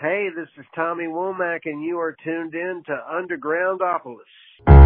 Hey, this is Tommy Womack, and you are tuned in to Undergroundopolis.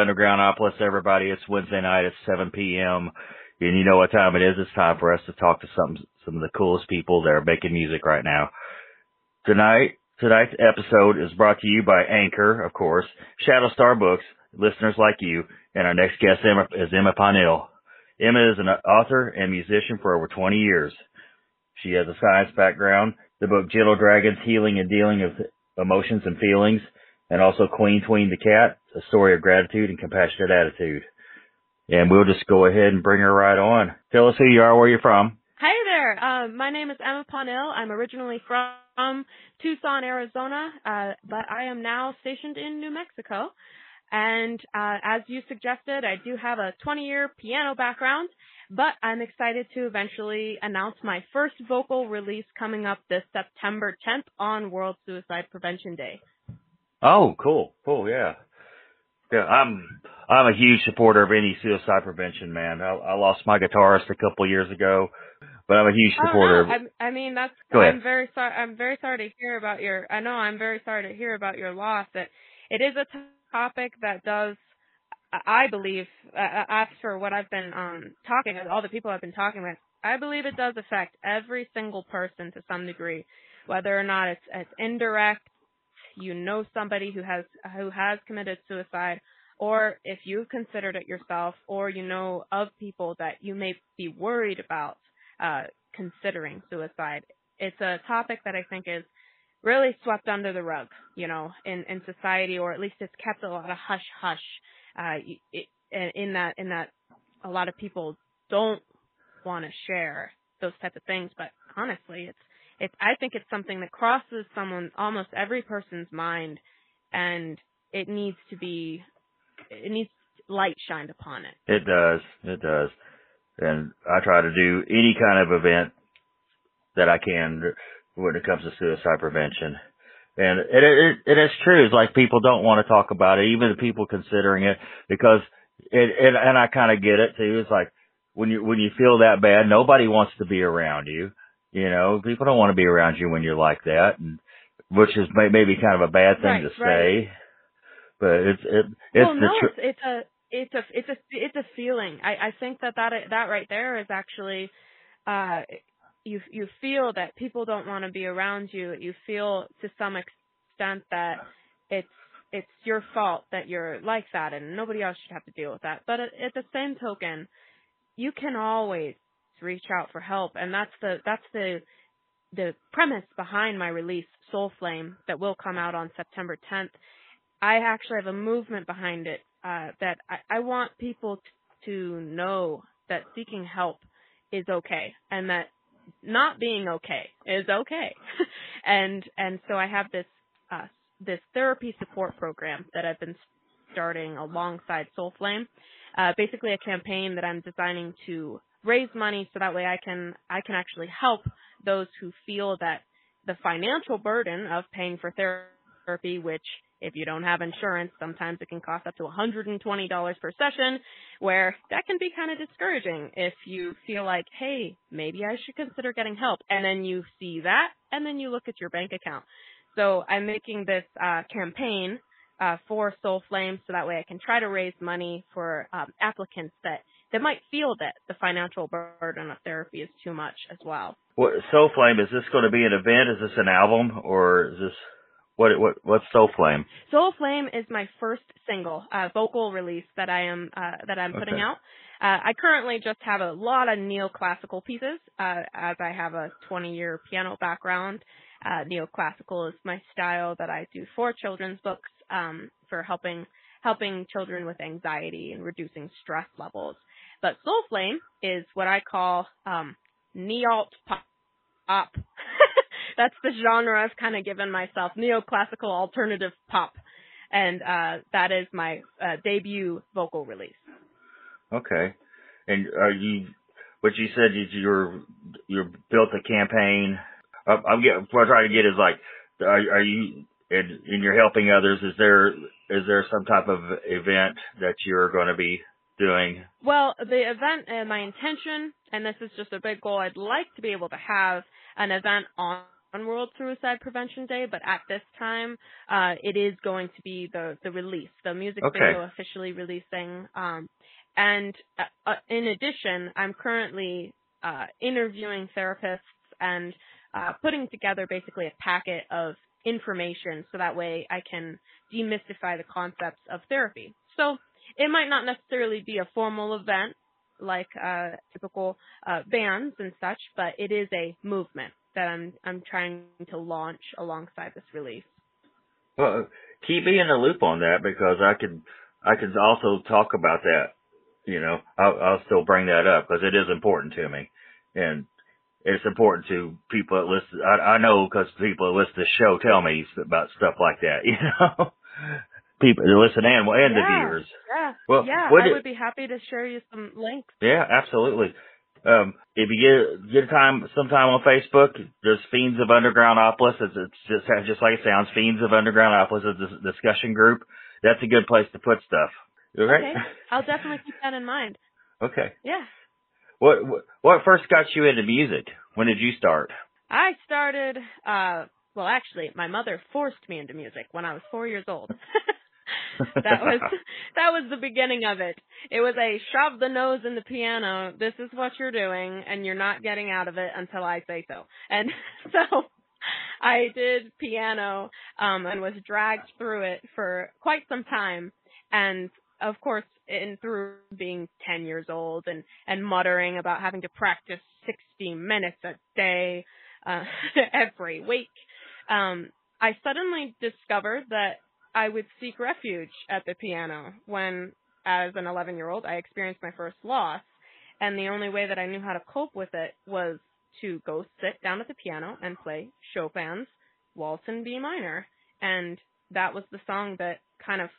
Welcome to Undergroundopolis, everybody. It's Wednesday night at 7 p.m. And you know what time it is. It's time for us to talk to some, some of the coolest people that are making music right now. Tonight, tonight's episode is brought to you by Anchor, of course, Shadow Star Books, listeners like you, and our next guest Emma, is Emma Paunil. Emma is an author and musician for over 20 years. She has a science background. The book Gentle Dragons, Healing and Dealing of Emotions and Feelings, and also Queen Tween the Cat, a story of gratitude and compassionate attitude. And we'll just go ahead and bring her right on. Tell us who you are, where you're from. Hi there. Uh, my name is Emma Paunil. I'm originally from Tucson, Arizona, uh, but I am now stationed in New Mexico. And uh, as you suggested, I do have a 20-year piano background, but I'm excited to eventually announce my first vocal release coming up this September 10th on World Suicide Prevention Day. Oh, cool, cool, yeah. Yeah, I'm I'm a huge supporter of any suicide prevention, man. I, I lost my guitarist a couple of years ago, but I'm a huge supporter. Oh, no. I, I mean, that's. Go ahead. I'm very sorry. I'm very sorry to hear about your. I know. I'm very sorry to hear about your loss. That it is a topic that does. I believe, uh, as for what I've been um talking, all the people I've been talking with, I believe it does affect every single person to some degree, whether or not it's it's indirect you know somebody who has who has committed suicide or if you've considered it yourself or you know of people that you may be worried about uh, considering suicide it's a topic that i think is really swept under the rug you know in in society or at least it's kept a lot of hush hush uh in that in that a lot of people don't want to share those type of things but honestly it's I think it's something that crosses someone almost every person's mind and it needs to be it needs light shined upon it. It does. It does. And I try to do any kind of event that I can when it comes to suicide prevention. And it, it, it is true. It's like people don't want to talk about it, even the people considering it, because it, it and I kind of get it too. It's like when you when you feel that bad, nobody wants to be around you. You know, people don't want to be around you when you're like that, and which is may, maybe kind of a bad thing right, to right. say, but it's it, it's well, the no, tr- it's, a it's a it's a it's a feeling. I I think that that that right there is actually uh you you feel that people don't want to be around you. You feel to some extent that it's it's your fault that you're like that and nobody else should have to deal with that. But at, at the same token, you can always reach out for help and that's the that's the the premise behind my release Soul Flame that will come out on September 10th. I actually have a movement behind it uh, that I, I want people to know that seeking help is okay and that not being okay is okay. and and so I have this uh, this therapy support program that I've been starting alongside Soul Flame. Uh, basically a campaign that I'm designing to raise money so that way I can I can actually help those who feel that the financial burden of paying for therapy, which if you don't have insurance, sometimes it can cost up to $120 per session, where that can be kind of discouraging if you feel like, hey, maybe I should consider getting help. And then you see that, and then you look at your bank account. So I'm making this uh, campaign uh, for Soul Flame so that way I can try to raise money for um, applicants that that might feel that the financial burden of therapy is too much as well. what Soul Flame is this going to be an event? Is this an album or is this What what what's Soul Flame? Soul Flame is my first single, uh, vocal release that I am uh, that I'm putting Okay. out. Uh, I currently just have a lot of neoclassical pieces, uh, as I have a 20 year piano background. Uh, neoclassical is my style that I do for children's books, um, for helping helping children with anxiety and reducing stress levels. But Soul Flame is what I call um, nealt pop. That's the genre I've kind of given myself, neoclassical alternative pop, and uh, that is my uh, debut vocal release. Okay. And are you? What you said is you're you're built a campaign. I'm I'm getting what I'm trying to get is like, are, are you and, and you're helping others? Is there is there some type of event that you're going to be doing? Well, the event, uh, my intention, and this is just a big goal, I'd like to be able to have an event on on World Suicide Prevention Day, but at this time, uh, it is going to be the the release, the music Okay. video officially releasing. Um, and uh, uh, in addition, I'm currently uh, interviewing therapists and uh, putting together basically a packet of information so that way I can demystify the concepts of therapy. So it might not necessarily be a formal event like uh, typical uh, bands and such, but it is a movement that I'm I'm trying to launch alongside this release. Well, keep me in the loop on that because I could I could also talk about that. You know, I'll, I'll still bring that up because it is important to me, and it's important to people that listen. I, I know because people that listen to the show tell me about stuff like that. You know, people that listen and well and the viewers. Yeah, Well, yeah, I would be happy to share you some links. Yeah, absolutely. Um, if you get get a time sometime on Facebook, there's Fiends of Undergroundopolis. It's, it's just just like it sounds. Fiends of Undergroundopolis is a discussion group. That's a good place to put stuff. Okay. Okay, I'll definitely keep that in mind. Okay. Yeah, What what- what first got you into music? When did you start? I started. uh Well, actually, my mother forced me into music when I was four years old. that was that was the beginning of it. It was a shove the nose in the piano. This is what you're doing, and you're not getting out of it until I say so. And so I did piano um, and was dragged through it for quite some time. And of course, in through being 10 years old and and muttering about having to practice 60 minutes a day uh, every week, um, I suddenly discovered that I would seek refuge at the piano when, as an 11 year old, I experienced my first loss. And the only way that I knew how to cope with it was to go sit down at the piano and play Chopin's Waltz in B minor. And that was the song that kind of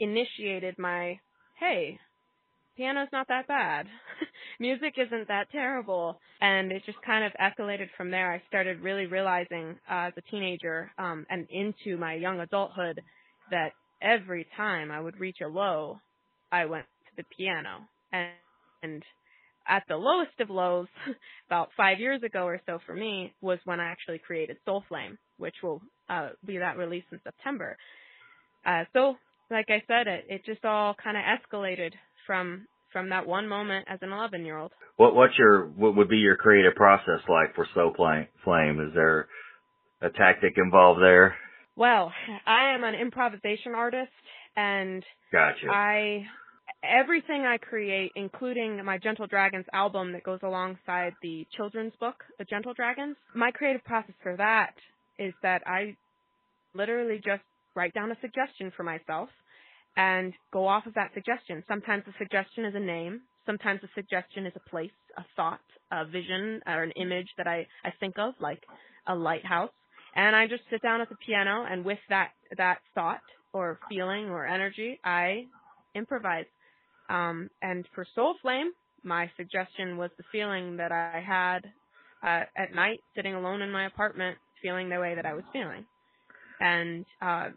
initiated my, hey, piano's not that bad. Music isn't that terrible. And it just kind of escalated from there. I started really realizing uh, as a teenager um, and into my young adulthood that every time I would reach a low, I went to the piano. And, and at the lowest of lows, about five years ago or so for me, was when I actually created Soul Flame, which will uh, be that release in September. Uh, so, like I said, it, it just all kind of escalated from from that one moment as an 11 year old. What what's your what would be your creative process like for Soul Flame? Flame? Is there a tactic involved there? Well, I am an improvisation artist, and Gotcha. I everything I create, including my Gentle Dragons album that goes alongside the children's book, The Gentle Dragons, my creative process for that is that I literally just write down a suggestion for myself and go off of that suggestion. Sometimes the suggestion is a name, sometimes the suggestion is a place, a thought, a vision, or an image that I, I think of, like a lighthouse. And I just sit down at the piano and with that that thought or feeling or energy, I improvise. Um, and for Soul Flame, my suggestion was the feeling that I had uh, at night, sitting alone in my apartment, feeling the way that I was feeling. And uh,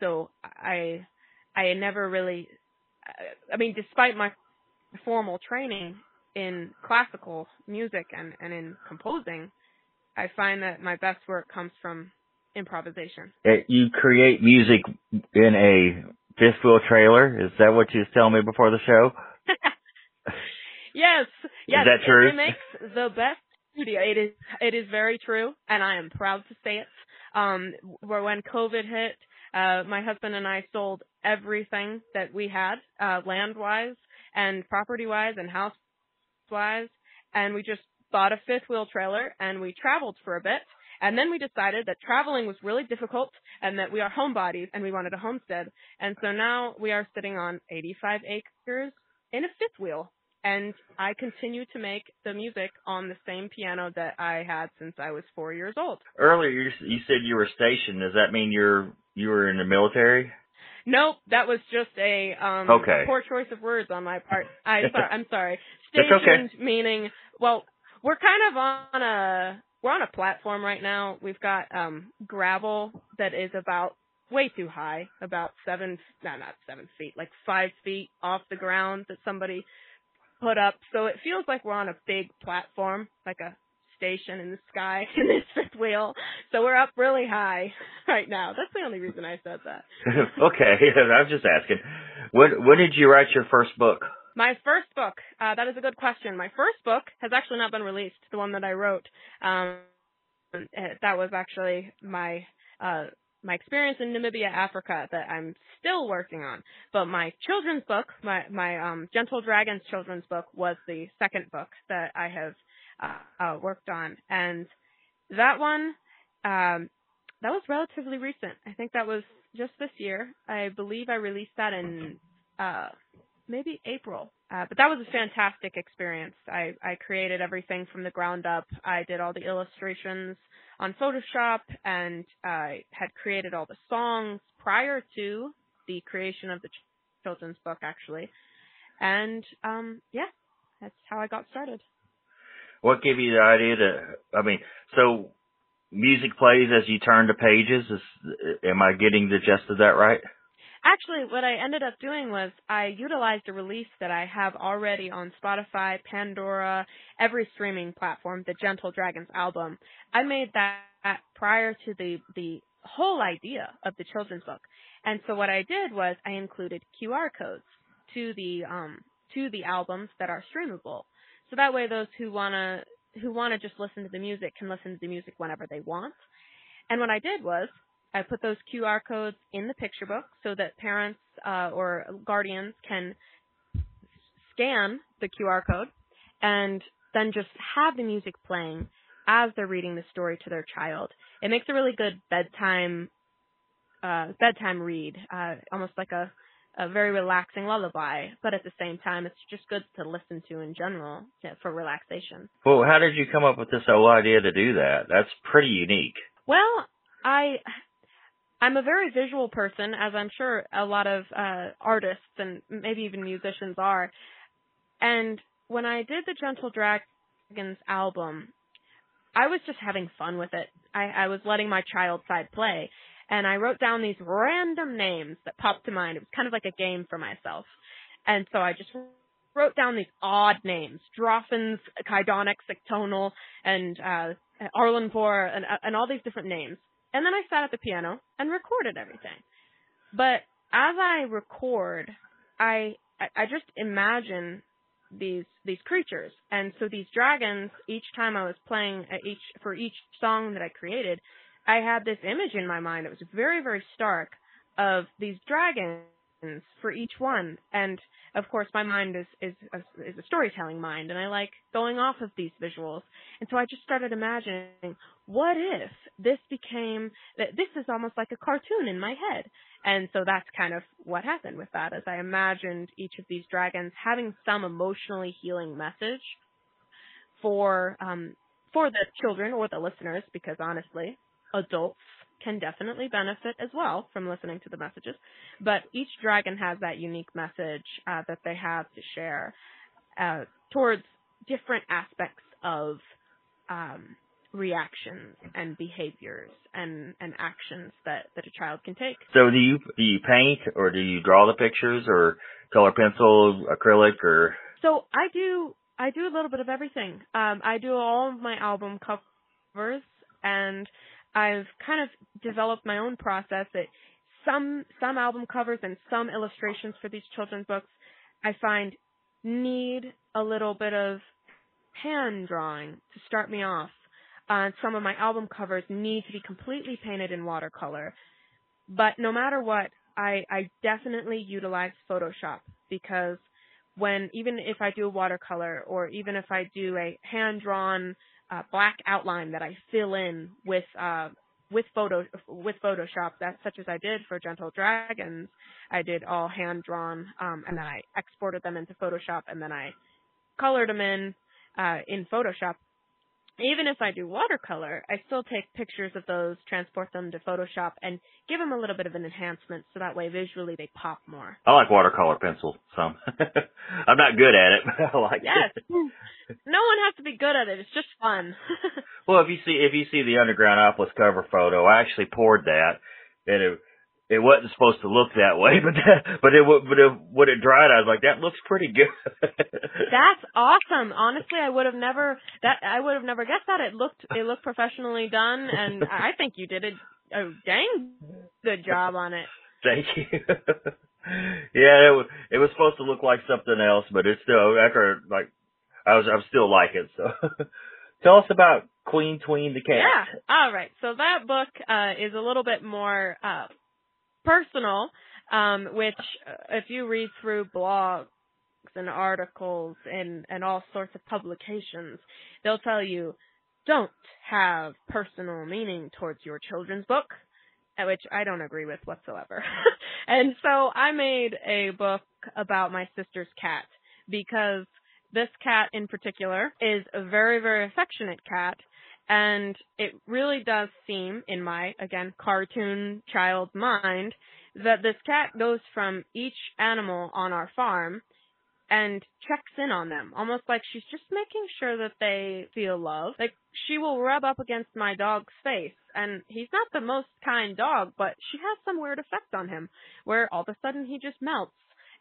so I, I never really, I mean, despite my formal training in classical music and, and in composing, I find that my best work comes from improvisation. Uh, You create music in a fifth wheel trailer. Is that what you was telling me before the show? yes, yes. that true? It, makes the best studio. It is. It is very true, and I am proud to say it. Um, where when COVID hit, uh, my husband and I sold everything that we had, uh, land wise and property wise and house wise, and we just bought a fifth wheel trailer and we traveled for a bit. And then we decided that traveling was really difficult and that we are homebodies and we wanted a homestead. And so now we are sitting on 85 acres in a fifth wheel. And I continue to make the music on the same piano that I had since I was four years old. Earlier, you, you said you were stationed. Does that mean you're you were in the military? Nope, that was just a um Okay. poor choice of words on my part. I I'm sorry. That's okay. Stationed meaning well, we're kind of on a we're on a platform right now. We've got um gravel that is about way too high, about seven no not seven feet, like five feet off the ground that somebody put up. So it feels like we're on a big platform, like a station in the sky in this fifth wheel. So we're up really high right now. That's the only reason I said that. okay, I was just asking. When when did you write your first book? My first book, uh, that is a good question. My first book has actually not been released, the one that I wrote. Um, eh, that was actually my, uh, my experience in Namibia, Africa that I'm still working on. But my children's book, my, my, um, Gentle Dragons children's book was the second book that I have, uh, uh, worked on. And that one, um, that was relatively recent. I think that was just this year. I believe I released that in, uh, maybe April. Uh, but that was a fantastic experience. I, I created everything from the ground up. I did all the illustrations on Photoshop and I had created all the songs prior to the creation of the children's book actually. And um yeah, that's how I got started. What gave you the idea to? I mean, so music plays as you turn the pages. Is am I getting the gist of that right? Actually, what I ended up doing was I utilized a release that I have already on Spotify, Pandora, every streaming platform, the Gentle Dragons album. I made that prior to the the whole idea of the children's book. And so what I did was I included QR codes to the um to the albums that are streamable. So that way those who wanna who wanna just listen to the music can listen to the music whenever they want. And what I did was I put those QR codes in the picture book so that parents uh, or guardians can scan the QR code and then just have the music playing as they're reading the story to their child. It makes a really good bedtime uh, bedtime read, uh, almost like a a very relaxing lullaby, but at the same time, it's just good to listen to in general yeah, for relaxation. Well, how did you come up with this whole idea to do that? That's pretty unique. Well, I I'm a very visual person, as I'm sure a lot of uh, artists and maybe even musicians are. And when I did the Gentle Dragons album, I was just having fun with it. I, I was letting my child side play, and I wrote down these random names that popped to mind. It was kind of like a game for myself. And so I just wrote down these odd names: Droffins, Kydonic, Tonal, and uh, Arlenpour, and, and all these different names. And then I sat at the piano and recorded everything. But as I record, I I just imagine these these creatures. And so these dragons, each time I was playing uh, each for each song that I created, I had this image in my mind. It was very very stark of these dragons for each one. And of course, my mind is is is a storytelling mind, and I like going off of these visuals. And so I just started imagining, what if this became that this is almost like a cartoon in my head. And so that's kind of what happened with that, as I imagined each of these dragons having some emotionally healing message for um for the children or the listeners, because honestly, adults can definitely benefit as well from listening to the messages. But each dragon has that unique message uh, that they have to share uh, towards different aspects of um, reactions and behaviors and, and actions that, that a child can take. So do you do you paint or do you draw the pictures or color pencil, acrylic, or? So I do I do a little bit of everything. Um, I do all of my album covers and I've kind of developed my own process that some some album covers and some illustrations for these children's books I find need a little bit of hand drawing to start me off. uh, some of my album covers need to be completely painted in watercolor. But no matter what, I, I definitely utilize Photoshop because when even if I do a watercolor or even if I do a hand drawn uh, black outline that I fill in with uh, with photo with Photoshop, that such as I did for Gentle Dragons, I did all hand drawn, um, and then I exported them into Photoshop, and then I colored them in uh, in Photoshop even if I do watercolor, I still take pictures of those, transport them to Photoshop, and give them a little bit of an enhancement so that way visually they pop more. I like watercolor pencil some. I'm not good at it, but I like yes. it. no one has to be good at it. It's just fun. well, if you see if you see the Underground Undergroundopolis cover photo, I actually poured that, and it it wasn't supposed to look that way, but that, but it but it, when it dried, I was like, that looks pretty good. That's awesome. Honestly, I would have never that I would have never guessed that. It looked it looked professionally done, and I think you did a, a dang good job on it. Thank you. yeah, it was it was supposed to look like something else, but it's still after like I was I'm still like it. So, tell us about Queen Tween the cat. Yeah. All right. So that book uh, is a little bit more uh, personal, um, which uh, if you read through blogs and articles and, and all sorts of publications, they'll tell you don't have personal meaning towards your children's book, which I don't agree with whatsoever. and so I made a book about my sister's cat because this cat in particular is a very, very affectionate cat and it really does seem, in my, again, cartoon child mind, that this cat goes from each animal on our farm and checks in on them, almost like she's just making sure that they feel love. Like she will rub up against my dog's face, and he's not the most kind dog, but she has some weird effect on him, where all of a sudden he just melts.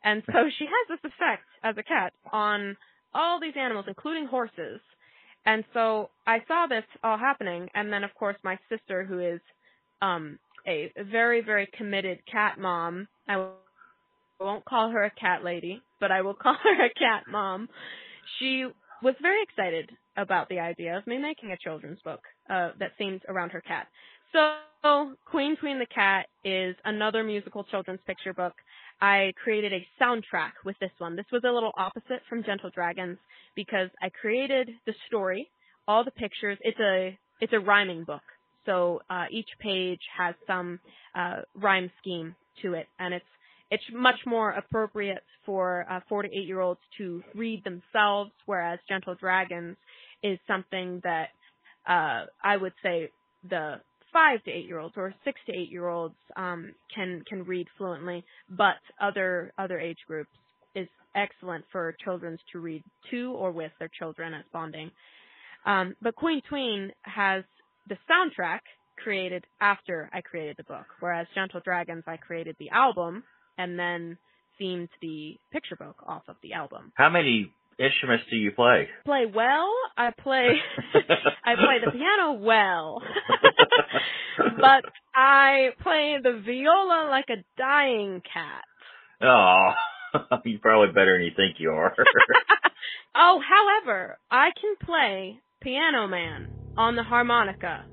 And so she has this effect as a cat on all these animals, including horses. And so I saw this all happening, and then of course my sister, who is um, a very very committed cat mom, I won't call her a cat lady, but I will call her a cat mom. She was very excited about the idea of me making a children's book uh, that themed around her cat. So Queen Queen the Cat is another musical children's picture book. I created a soundtrack with this one. This was a little opposite from Gentle Dragons because I created the story, all the pictures. It's a it's a rhyming book, so uh, each page has some uh, rhyme scheme to it, and it's it's much more appropriate for uh, four to eight year olds to read themselves, whereas Gentle Dragons is something that uh, I would say the five to eight year olds or six to eight year olds um, can can read fluently, but other other age groups is excellent for children to read to or with their children as bonding. Um, but Queen Tween has the soundtrack created after I created the book, whereas Gentle Dragons I created the album and then themed the picture book off of the album. How many instruments do you play? Play well. I play I play the piano well. but I play the viola like a dying cat. Oh, you're probably better than you think you are. oh, however, I can play Piano Man on the harmonica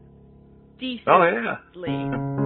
decently. Oh yeah.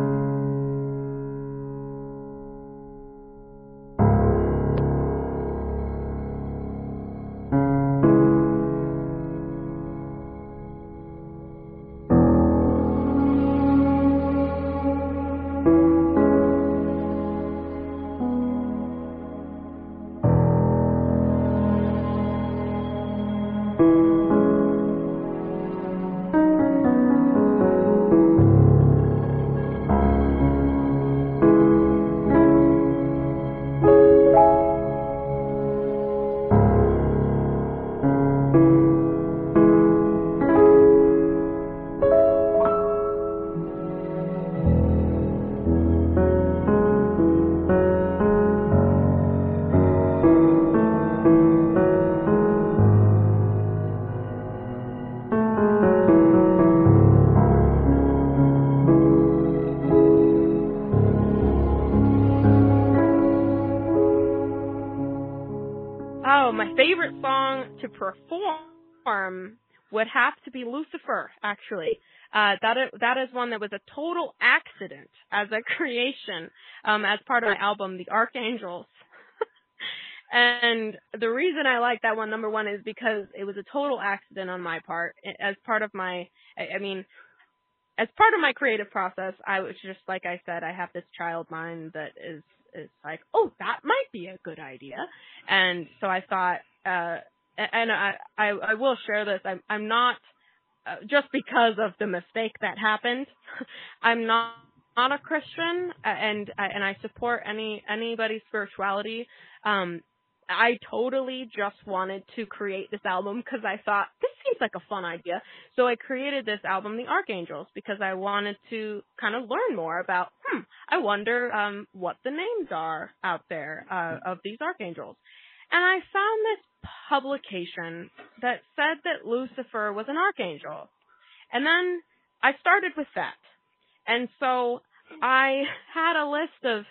um, would have to be Lucifer, actually. Uh, that is, that is one that was a total accident as a creation, um, as part of my album, The Archangels. and the reason I like that one, number one, is because it was a total accident on my part. As part of my, I, I mean, as part of my creative process, I was just like I said, I have this child mind that is is like, oh, that might be a good idea, and so I thought, uh, and I I, I will share this. I'm I'm not uh, just because of the mistake that happened. I'm not not a Christian, uh, and and I support any anybody's spirituality. Um, I totally just wanted to create this album because I thought this seems like a fun idea. So I created this album, The Archangels, because I wanted to kind of learn more about. Hmm, I wonder um, what the names are out there uh, of these archangels, and I found this publication that said that Lucifer was an archangel. And then I started with that. And so I had a list of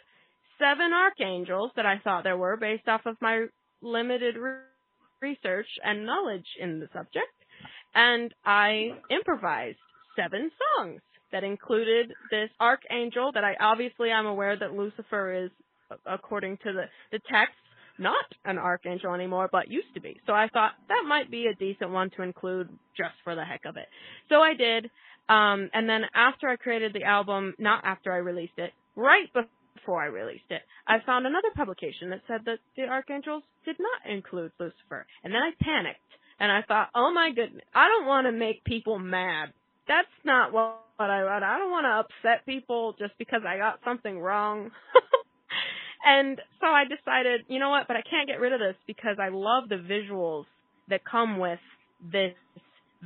seven archangels that I thought there were based off of my limited re- research and knowledge in the subject. And I improvised seven songs that included this archangel that I obviously I'm aware that Lucifer is according to the, the text not an archangel anymore, but used to be. So I thought that might be a decent one to include just for the heck of it. So I did. Um, and then after I created the album, not after I released it, right before I released it, I found another publication that said that the archangels did not include Lucifer. And then I panicked and I thought, oh my goodness, I don't want to make people mad. That's not what I want. I don't want to upset people just because I got something wrong. And so I decided, you know what, but I can't get rid of this because I love the visuals that come with this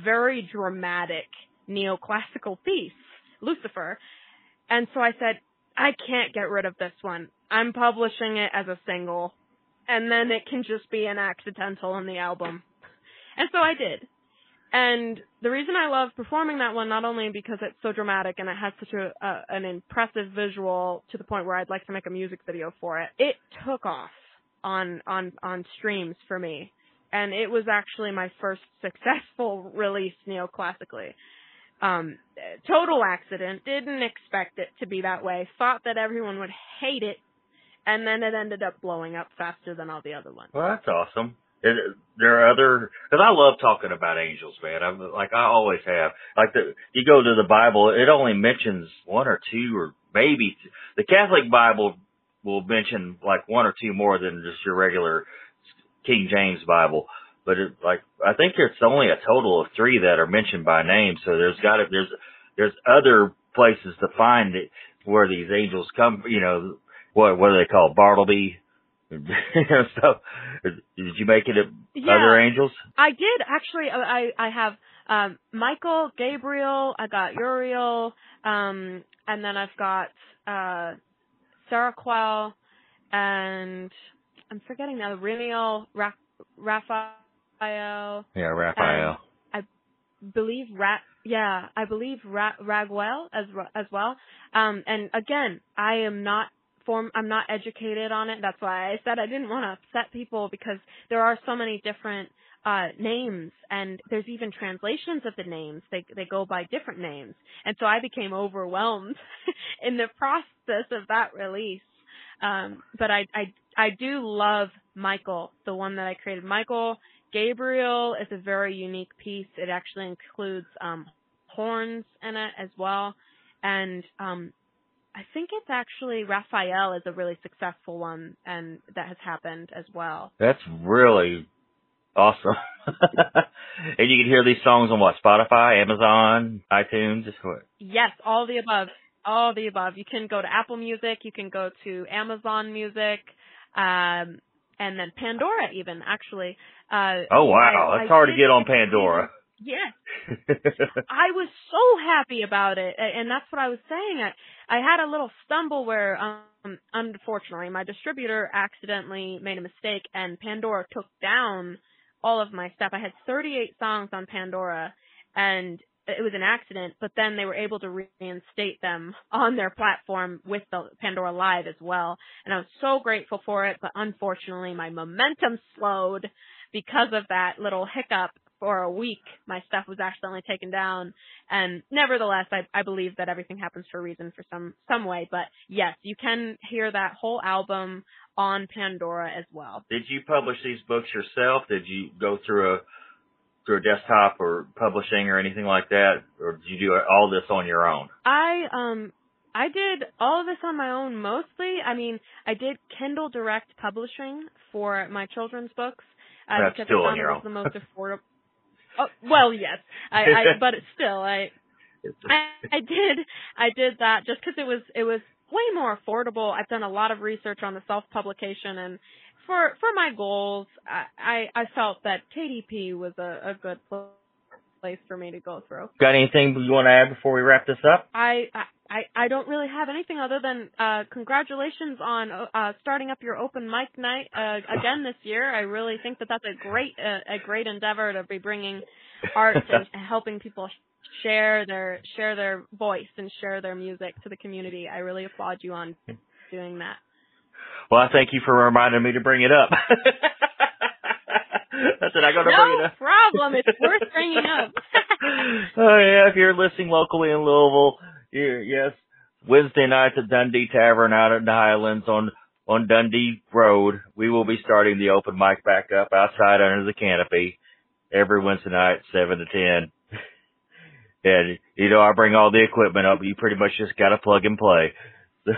very dramatic neoclassical piece, Lucifer. And so I said, I can't get rid of this one. I'm publishing it as a single. And then it can just be an accidental on the album. And so I did. And the reason I love performing that one, not only because it's so dramatic and it has such a, a an impressive visual to the point where I'd like to make a music video for it, it took off on on on streams for me, and it was actually my first successful release neoclassically. Um, total accident. Didn't expect it to be that way. Thought that everyone would hate it, and then it ended up blowing up faster than all the other ones. Well, that's awesome. Is there are other because I love talking about angels, man. I'm like I always have. Like the you go to the Bible, it only mentions one or two or maybe the Catholic Bible will mention like one or two more than just your regular King James Bible. But it, like I think it's only a total of three that are mentioned by name. So there's got to there's there's other places to find it where these angels come. You know what what are they called? Bartleby so, did you make it at yeah, other angels? I did actually. I I have um Michael, Gabriel. I got Uriel, um, and then I've got uh Saraquel, and I'm forgetting now. Remiel, Ra- Raphael. Yeah, Raphael. I believe Rat. Yeah, I believe Ra- Raguel as as well. Um, and again, I am not I'm not educated on it. That's why I said I didn't want to upset people because there are so many different uh names and there's even translations of the names. They they go by different names. And so I became overwhelmed in the process of that release. Um but I I I do love Michael, the one that I created. Michael Gabriel is a very unique piece. It actually includes um horns in it as well. And um I think it's actually Raphael is a really successful one, and that has happened as well. That's really awesome. and you can hear these songs on what? Spotify, Amazon, iTunes, what? Yes, all the above. All the above. You can go to Apple Music, you can go to Amazon Music, um, and then Pandora even actually. Uh, oh wow, I, that's I hard to get on Pandora. Yes. I was so happy about it. And that's what I was saying. I, had a little stumble where, um, unfortunately, my distributor accidentally made a mistake and Pandora took down all of my stuff. I had 38 songs on Pandora and it was an accident, but then they were able to reinstate them on their platform with the Pandora Live as well. And I was so grateful for it, but unfortunately my momentum slowed because of that little hiccup for a week my stuff was accidentally taken down and nevertheless I I believe that everything happens for a reason for some some way but yes you can hear that whole album on Pandora as well. Did you publish these books yourself? Did you go through a through a desktop or publishing or anything like that or did you do all this on your own? I um I did all of this on my own mostly. I mean, I did Kindle Direct publishing for my children's books. Uh, That's because still I on your it was own. the most affordable. Oh, well, yes, I, I but still, I, I I did I did that just because it was it was way more affordable. I've done a lot of research on the self publication and for for my goals, I I, I felt that KDP was a, a good place for me to go through. Got anything you want to add before we wrap this up? I I I don't really have anything other than uh congratulations on uh starting up your open mic night uh again this year. I really think that that's a great uh, a great endeavor to be bringing art and helping people share their share their voice and share their music to the community. I really applaud you on doing that. Well, I thank you for reminding me to bring it up. That's it. I got to no bring it up. No problem. It's worth bringing up. oh yeah, if you're listening locally in Louisville, yes, Wednesday nights at Dundee Tavern out in the Highlands on on Dundee Road, we will be starting the open mic back up outside under the canopy every Wednesday night, seven to ten. and you know, I bring all the equipment up. You pretty much just got to plug and play.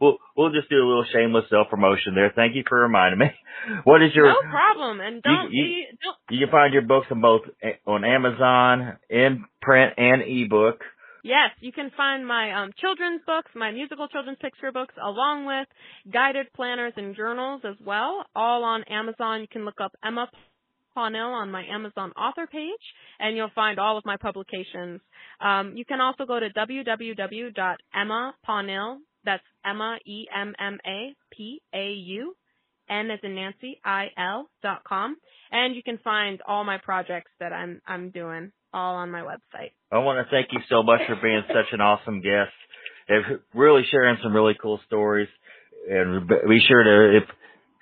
we'll we'll just do a little shameless self promotion there. Thank you for reminding me. What is your no problem? And don't you, be don't. You can find your books on both eh, on Amazon in print and ebook. Yes, you can find my um, children's books, my musical children's picture books, along with guided planners and journals as well, all on Amazon. You can look up Emma Paunil on my Amazon author page, and you'll find all of my publications. Um, you can also go to www.emmapaunil. That's Emma E M M A P A U N as in Nancy I L dot com, and you can find all my projects that I'm I'm doing all on my website. I want to thank you so much for being such an awesome guest and really sharing some really cool stories. And be sure to if,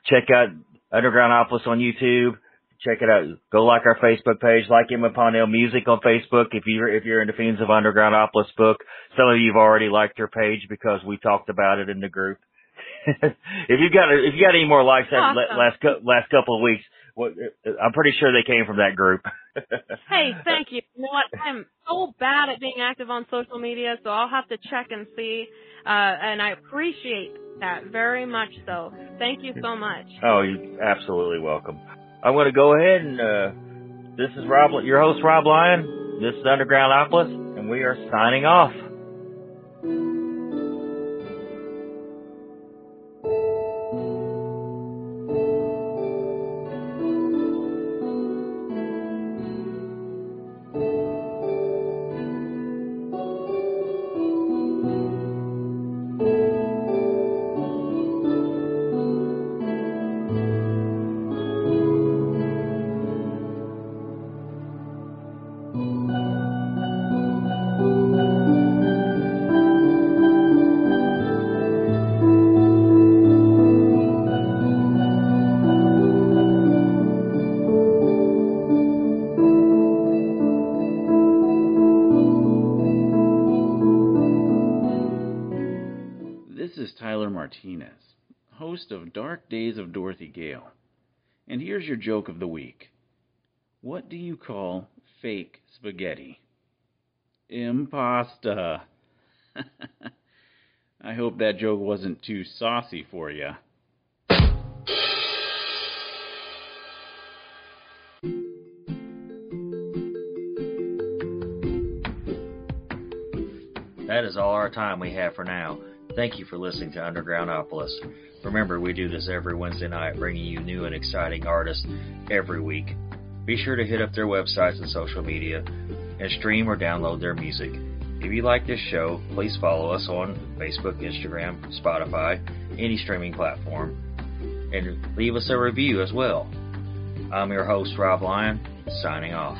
check out Underground Undergroundopolis on YouTube. Check it out. Go like our Facebook page, like Emma Paunil Music on Facebook. If you're if you're into Fiends of Undergroundopolis book, some of you've already liked her page because we talked about it in the group. if you've got if you got any more likes awesome. that last last couple of weeks, well, I'm pretty sure they came from that group. hey, thank you. You know what? I'm so bad at being active on social media, so I'll have to check and see. Uh, and I appreciate that very much. So, thank you so much. Oh, you're absolutely welcome. I'm going to go ahead and uh, this is Rob, your host Rob Lyon. This is Underground Undergroundopolis, and we are signing off. Host of Dark Days of Dorothy Gale. And here's your joke of the week What do you call fake spaghetti? Impasta. I hope that joke wasn't too saucy for you. That is all our time we have for now. Thank you for listening to Undergroundopolis. Remember, we do this every Wednesday night, bringing you new and exciting artists every week. Be sure to hit up their websites and social media and stream or download their music. If you like this show, please follow us on Facebook, Instagram, Spotify, any streaming platform, and leave us a review as well. I'm your host, Rob Lyon, signing off.